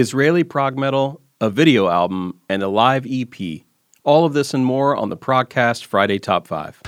Israeli prog metal, a video album, and a live EP. All of this and more on the Progcast Friday Top 5.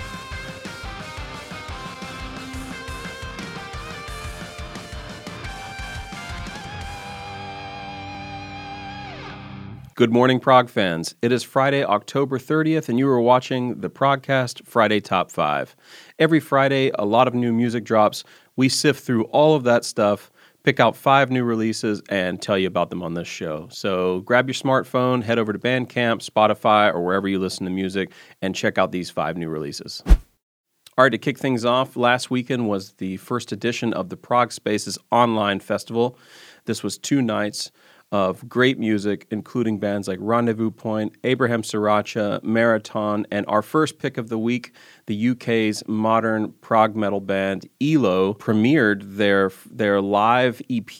Good morning, Prog fans. It is Friday, October 30th, and you are watching the Progcast Friday Top 5. Every Friday, a lot of new music drops. We sift through all of that stuff, pick out five new releases, and tell you about them on this show. So grab your smartphone, head over to Bandcamp, Spotify, or wherever you listen to music, and check out these five new releases. All right, to kick things off, last weekend was the first edition of the Prog Spaces Online Festival. This was two nights of great music, including bands like Rendezvous Point, Abraham Sriracha, Marathon, and our first pick of the week, the UK's modern prog metal band Ihlo, premiered their their live EP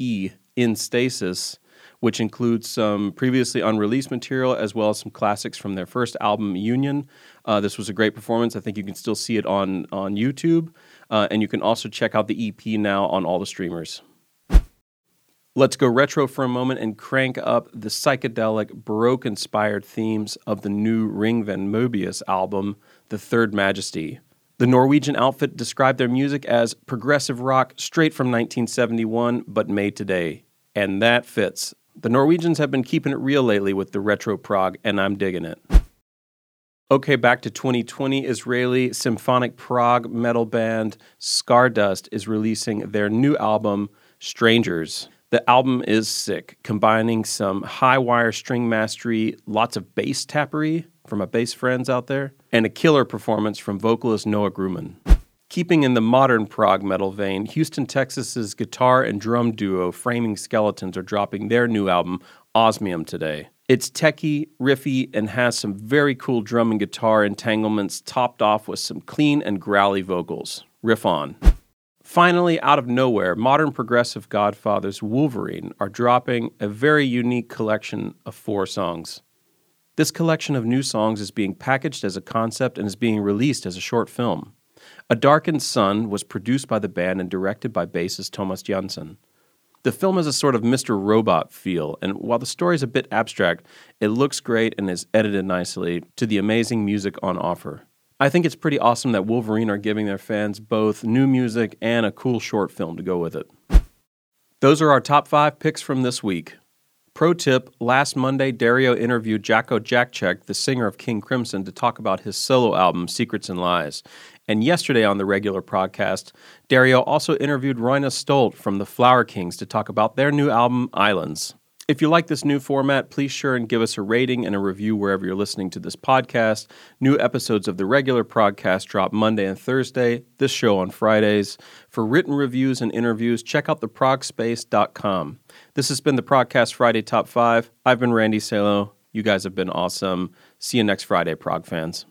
in Stasis, which includes some previously unreleased material as well as some classics from their first album, Union. Uh, this was a great performance. I think you can still see it on on YouTube, uh, and you can also check out the EP now on all the streamers. Let's go retro for a moment and crank up the psychedelic, Baroque inspired themes of the new Ring Van Moebius album, The Third Majesty. The Norwegian outfit described their music as progressive rock straight from 1971, but made today. And that fits. The Norwegians have been keeping it real lately with the retro prog, and I'm digging it. Okay, back to 2020. Israeli symphonic prog metal band Scardust is releasing their new album, Strangers. The album is sick, combining some high wire string mastery, lots of bass tappery from my bass friends out there, and a killer performance from vocalist Noa Gruman. Keeping in the modern prog metal vein, Houston, Texas's guitar and drum duo Framing Skeletons are dropping their new album, Osmium, today. It's techie, riffy, and has some very cool drum and guitar entanglements topped off with some clean and growly vocals. Riff on. Finally, out of nowhere, modern progressive godfathers Wolverine are dropping a very unique collection of four songs. This collection of new songs is being packaged as a concept and is being released as a short film. A Darkened Sun was produced by the band and directed by bassist Thomas Jansson. The film has a sort of Mr. Robot feel, and while the story is a bit abstract, it looks great and is edited nicely to the amazing music on offer. I think it's pretty awesome that Wolverine are giving their fans both new music and a cool short film to go with it. Those are our top five picks from this week. Pro tip last Monday, Dario interviewed Jakko Jakszyk, the singer of King Crimson, to talk about his solo album, Secrets and Lies. And yesterday on the regular podcast, Dario also interviewed Roine Stolt from the Flower Kings to talk about their new album, Islands. If you like this new format, please share and give us a rating and a review wherever you're listening to this podcast. New episodes of the regular podcast drop Monday and Thursday, this show on Fridays. For written reviews and interviews, check out theprogspace.com. This has been the Progcast Friday Top 5. I've been Randy Salo. You guys have been awesome. See you next Friday, Prog fans.